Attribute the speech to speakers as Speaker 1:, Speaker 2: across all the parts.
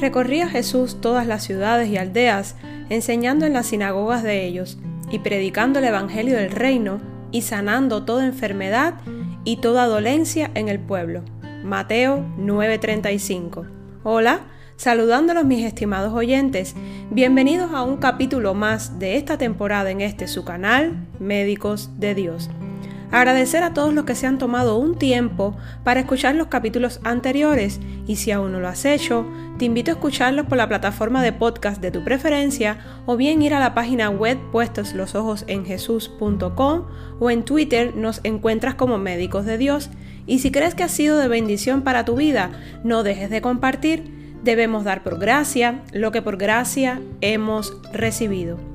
Speaker 1: Recorría Jesús todas las ciudades y aldeas, enseñando en las sinagogas de ellos, y predicando el Evangelio del reino, y sanando toda enfermedad y toda dolencia en el pueblo. Mateo 9:35. Hola, saludándolos mis estimados oyentes, bienvenidos a un capítulo más de esta temporada en este su canal, Médicos de Dios. Agradecer a todos los que se han tomado un tiempo para escuchar los capítulos anteriores y si aún no lo has hecho, te invito a escucharlos por la plataforma de podcast de tu preferencia o bien ir a la página web puestos o en Twitter nos encuentras como médicos de Dios y si crees que ha sido de bendición para tu vida, no dejes de compartir. Debemos dar por gracia lo que por gracia hemos recibido.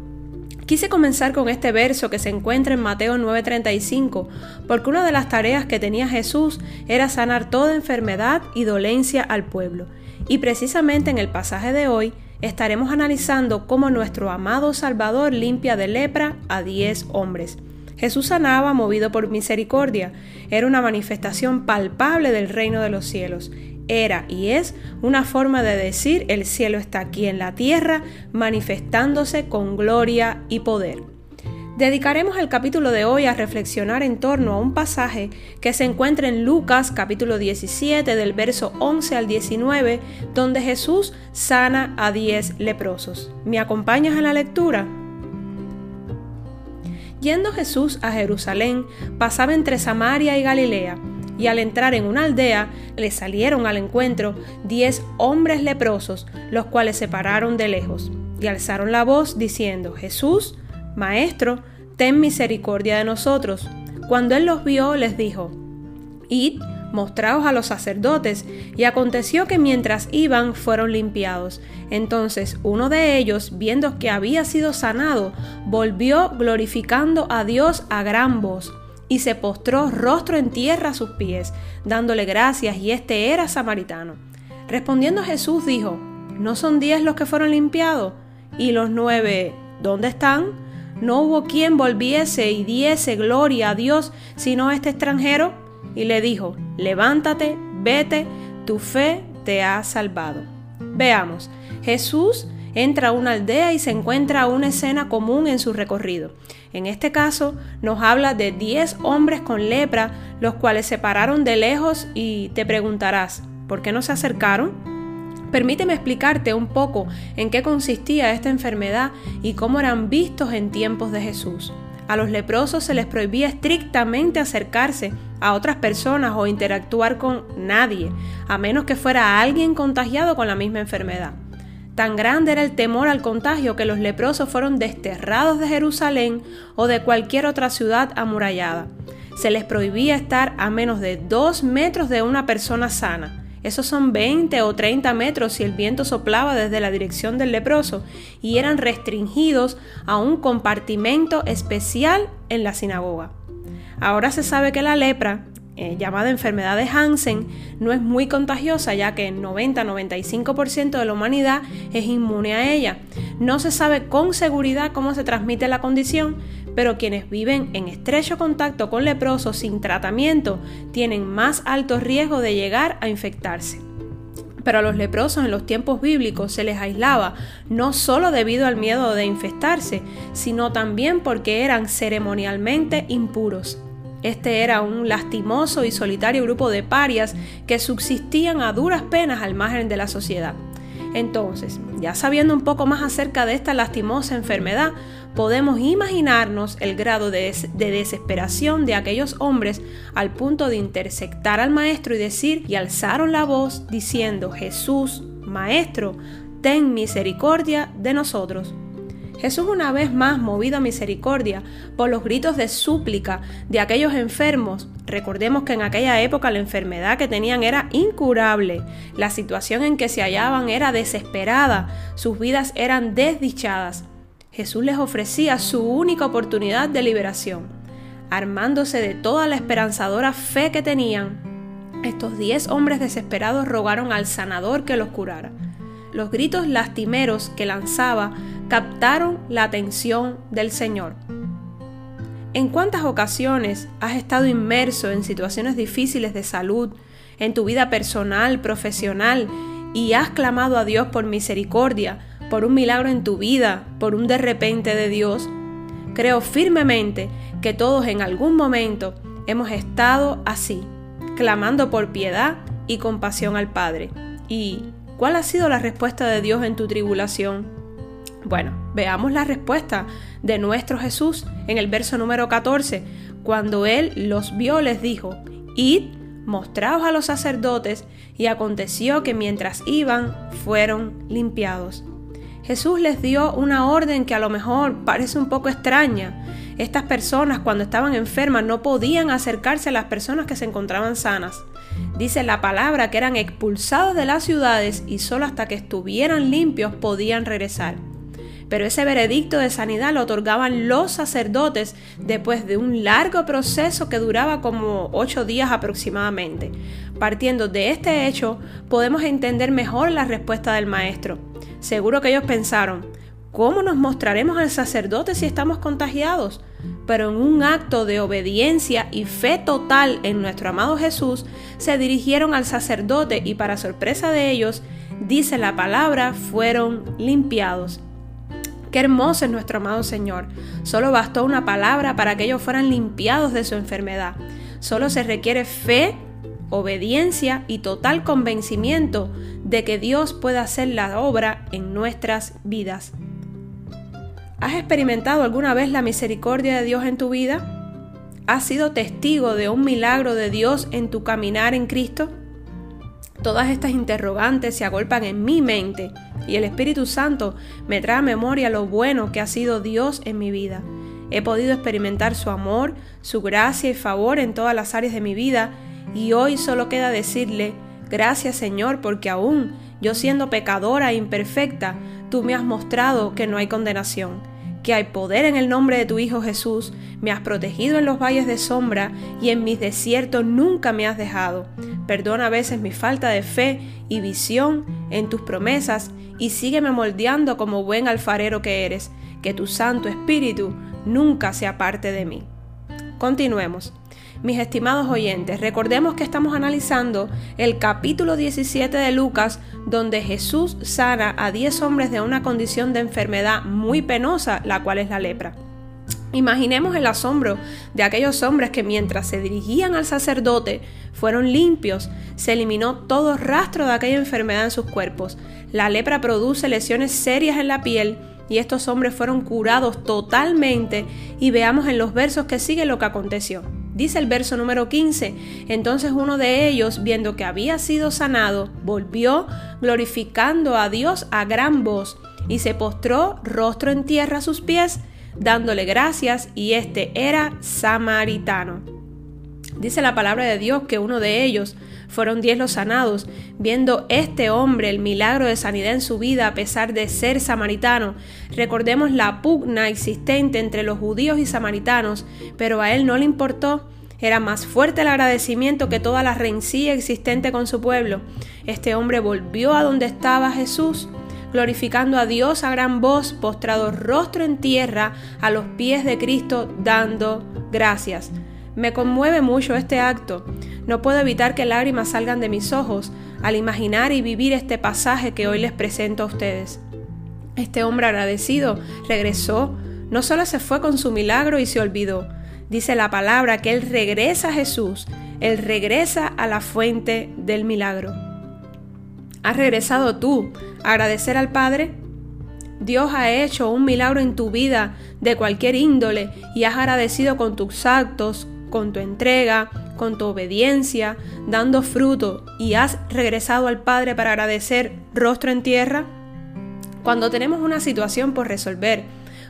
Speaker 1: Quise comenzar con este verso que se encuentra en Mateo 9:35, porque una de las tareas que tenía Jesús era sanar toda enfermedad y dolencia al pueblo. Y precisamente en el pasaje de hoy estaremos analizando cómo nuestro amado Salvador limpia de lepra a diez hombres. Jesús sanaba movido por misericordia. Era una manifestación palpable del reino de los cielos era y es una forma de decir el cielo está aquí en la tierra, manifestándose con gloria y poder. Dedicaremos el capítulo de hoy a reflexionar en torno a un pasaje que se encuentra en Lucas capítulo 17 del verso 11 al 19, donde Jesús sana a 10 leprosos. ¿Me acompañas en la lectura? Yendo Jesús a Jerusalén, pasaba entre Samaria y Galilea y al entrar en una aldea le salieron al encuentro diez hombres leprosos, los cuales se pararon de lejos y alzaron la voz diciendo, Jesús, Maestro, ten misericordia de nosotros. Cuando él los vio, les dijo, Id, mostraos a los sacerdotes. Y aconteció que mientras iban fueron limpiados. Entonces uno de ellos, viendo que había sido sanado, volvió glorificando a Dios a gran voz y se postró rostro en tierra a sus pies, dándole gracias, y este era samaritano. Respondiendo Jesús dijo, ¿no son diez los que fueron limpiados? Y los nueve, ¿dónde están? No hubo quien volviese y diese gloria a Dios, sino este extranjero. Y le dijo, levántate, vete, tu fe te ha salvado. Veamos, Jesús entra a una aldea y se encuentra una escena común en su recorrido. En este caso nos habla de 10 hombres con lepra, los cuales se pararon de lejos y te preguntarás, ¿por qué no se acercaron? Permíteme explicarte un poco en qué consistía esta enfermedad y cómo eran vistos en tiempos de Jesús. A los leprosos se les prohibía estrictamente acercarse a otras personas o interactuar con nadie, a menos que fuera alguien contagiado con la misma enfermedad. Tan grande era el temor al contagio que los leprosos fueron desterrados de Jerusalén o de cualquier otra ciudad amurallada. Se les prohibía estar a menos de dos metros de una persona sana. Esos son 20 o 30 metros si el viento soplaba desde la dirección del leproso y eran restringidos a un compartimento especial en la sinagoga. Ahora se sabe que la lepra eh, llamada enfermedad de Hansen no es muy contagiosa ya que el 90-95% de la humanidad es inmune a ella. No se sabe con seguridad cómo se transmite la condición, pero quienes viven en estrecho contacto con leprosos sin tratamiento tienen más alto riesgo de llegar a infectarse. Pero a los leprosos en los tiempos bíblicos se les aislaba no solo debido al miedo de infectarse, sino también porque eran ceremonialmente impuros. Este era un lastimoso y solitario grupo de parias que subsistían a duras penas al margen de la sociedad. Entonces, ya sabiendo un poco más acerca de esta lastimosa enfermedad, podemos imaginarnos el grado de, desesperación de aquellos hombres al punto de intersectar al maestro y decir, y alzaron la voz diciendo, Jesús, Maestro, ten misericordia de nosotros. Jesús una vez más movido a misericordia por los gritos de súplica de aquellos enfermos. Recordemos que en aquella época la enfermedad que tenían era incurable, la situación en que se hallaban era desesperada, sus vidas eran desdichadas. Jesús les ofrecía su única oportunidad de liberación. Armándose de toda la esperanzadora fe que tenían, estos diez hombres desesperados rogaron al sanador que los curara. Los gritos lastimeros que lanzaba captaron la atención del Señor. ¿En cuántas ocasiones has estado inmerso en situaciones difíciles de salud, en tu vida personal, profesional, y has clamado a Dios por misericordia, por un milagro en tu vida, por un de repente de Dios, creo firmemente que todos en algún momento hemos estado así, clamando por piedad y compasión al Padre. ¿Y cuál ha sido la respuesta de Dios en tu tribulación? Bueno, veamos la respuesta de nuestro Jesús en el verso número 14. Cuando Él los vio, les dijo, Id, mostraos a los sacerdotes, y aconteció que mientras iban, fueron limpiados. Jesús les dio una orden que a lo mejor parece un poco extraña. Estas personas cuando estaban enfermas no podían acercarse a las personas que se encontraban sanas. Dice la palabra que eran expulsados de las ciudades y solo hasta que estuvieran limpios podían regresar pero ese veredicto de sanidad lo otorgaban los sacerdotes después de un largo proceso que duraba como ocho días aproximadamente. Partiendo de este hecho, podemos entender mejor la respuesta del maestro. Seguro que ellos pensaron, ¿cómo nos mostraremos al sacerdote si estamos contagiados? Pero en un acto de obediencia y fe total en nuestro amado Jesús, se dirigieron al sacerdote y para sorpresa de ellos, dice la palabra, fueron limpiados. Qué hermoso es nuestro amado Señor. Solo bastó una palabra para que ellos fueran limpiados de su enfermedad. Solo se requiere fe, obediencia y total convencimiento de que Dios puede hacer la obra en nuestras vidas. ¿Has experimentado alguna vez la misericordia de Dios en tu vida? ¿Has sido testigo de un milagro de Dios en tu caminar en Cristo? Todas estas interrogantes se agolpan en mi mente y el Espíritu Santo me trae a memoria lo bueno que ha sido Dios en mi vida. He podido experimentar su amor, su gracia y favor en todas las áreas de mi vida y hoy solo queda decirle, gracias Señor, porque aún yo siendo pecadora e imperfecta, tú me has mostrado que no hay condenación que hay poder en el nombre de tu Hijo Jesús, me has protegido en los valles de sombra y en mis desiertos nunca me has dejado. Perdona a veces mi falta de fe y visión en tus promesas y sígueme moldeando como buen alfarero que eres, que tu Santo Espíritu nunca sea parte de mí. Continuemos. Mis estimados oyentes, recordemos que estamos analizando el capítulo 17 de Lucas, donde Jesús sana a 10 hombres de una condición de enfermedad muy penosa, la cual es la lepra. Imaginemos el asombro de aquellos hombres que mientras se dirigían al sacerdote fueron limpios, se eliminó todo rastro de aquella enfermedad en sus cuerpos. La lepra produce lesiones serias en la piel y estos hombres fueron curados totalmente y veamos en los versos que siguen lo que aconteció. Dice el verso número 15, entonces uno de ellos, viendo que había sido sanado, volvió glorificando a Dios a gran voz y se postró rostro en tierra a sus pies, dándole gracias, y este era samaritano. Dice la palabra de Dios que uno de ellos, fueron diez los sanados, viendo este hombre el milagro de sanidad en su vida a pesar de ser samaritano. Recordemos la pugna existente entre los judíos y samaritanos, pero a él no le importó. Era más fuerte el agradecimiento que toda la rencilla existente con su pueblo. Este hombre volvió a donde estaba Jesús, glorificando a Dios a gran voz, postrado rostro en tierra a los pies de Cristo, dando gracias. Me conmueve mucho este acto. No puedo evitar que lágrimas salgan de mis ojos al imaginar y vivir este pasaje que hoy les presento a ustedes. Este hombre agradecido regresó, no solo se fue con su milagro y se olvidó, dice la palabra que él regresa a Jesús, él regresa a la fuente del milagro. ¿Has regresado tú a agradecer al Padre? Dios ha hecho un milagro en tu vida de cualquier índole y has agradecido con tus actos, con tu entrega, con tu obediencia, dando fruto y has regresado al Padre para agradecer rostro en tierra? Cuando tenemos una situación por resolver,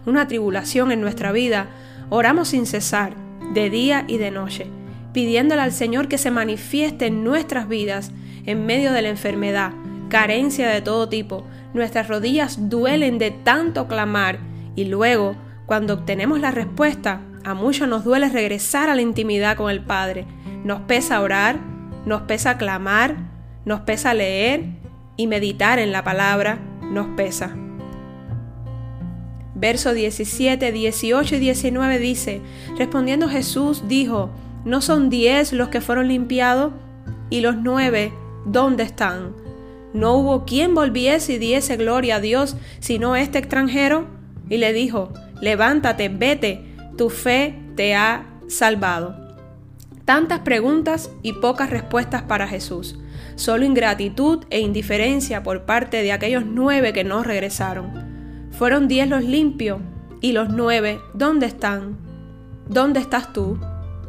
Speaker 1: una tribulación en nuestra vida, oramos sin cesar, de día y de noche, pidiéndole al Señor que se manifieste en nuestras vidas en medio de la enfermedad, carencia de todo tipo. Nuestras rodillas duelen de tanto clamar y luego, cuando obtenemos la respuesta, a muchos nos duele regresar a la intimidad con el Padre. Nos pesa orar, nos pesa clamar, nos pesa leer y meditar en la palabra, nos pesa. Verso 17, 18 y 19 dice, respondiendo Jesús dijo, ¿no son diez los que fueron limpiados? ¿Y los nueve dónde están? ¿No hubo quien volviese y diese gloria a Dios sino este extranjero? Y le dijo, levántate, vete, tu fe te ha salvado. Tantas preguntas y pocas respuestas para Jesús. Solo ingratitud e indiferencia por parte de aquellos nueve que no regresaron. Fueron diez los limpios y los nueve, ¿dónde están? ¿Dónde estás tú?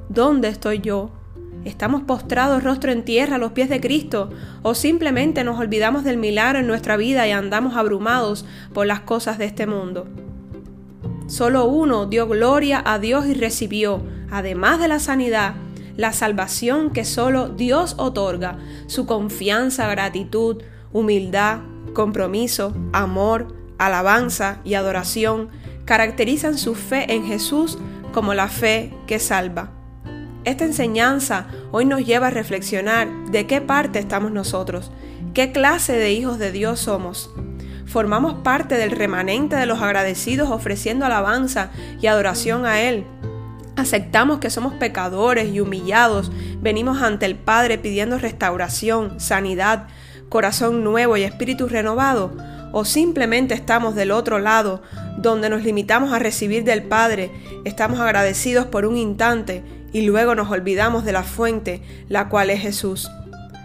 Speaker 1: ¿Dónde estoy yo? ¿Estamos postrados rostro en tierra a los pies de Cristo o simplemente nos olvidamos del milagro en nuestra vida y andamos abrumados por las cosas de este mundo? Solo uno dio gloria a Dios y recibió, además de la sanidad, la salvación que solo Dios otorga, su confianza, gratitud, humildad, compromiso, amor, alabanza y adoración caracterizan su fe en Jesús como la fe que salva. Esta enseñanza hoy nos lleva a reflexionar de qué parte estamos nosotros, qué clase de hijos de Dios somos. Formamos parte del remanente de los agradecidos ofreciendo alabanza y adoración a Él. Aceptamos que somos pecadores y humillados, venimos ante el Padre pidiendo restauración, sanidad, corazón nuevo y espíritu renovado, o simplemente estamos del otro lado, donde nos limitamos a recibir del Padre, estamos agradecidos por un instante y luego nos olvidamos de la fuente, la cual es Jesús.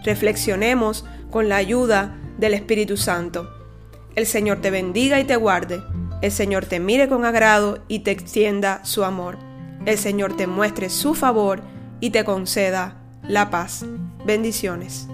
Speaker 1: Reflexionemos con la ayuda del Espíritu Santo. El Señor te bendiga y te guarde. El Señor te mire con agrado y te extienda su amor. El Señor te muestre su favor y te conceda la paz. Bendiciones.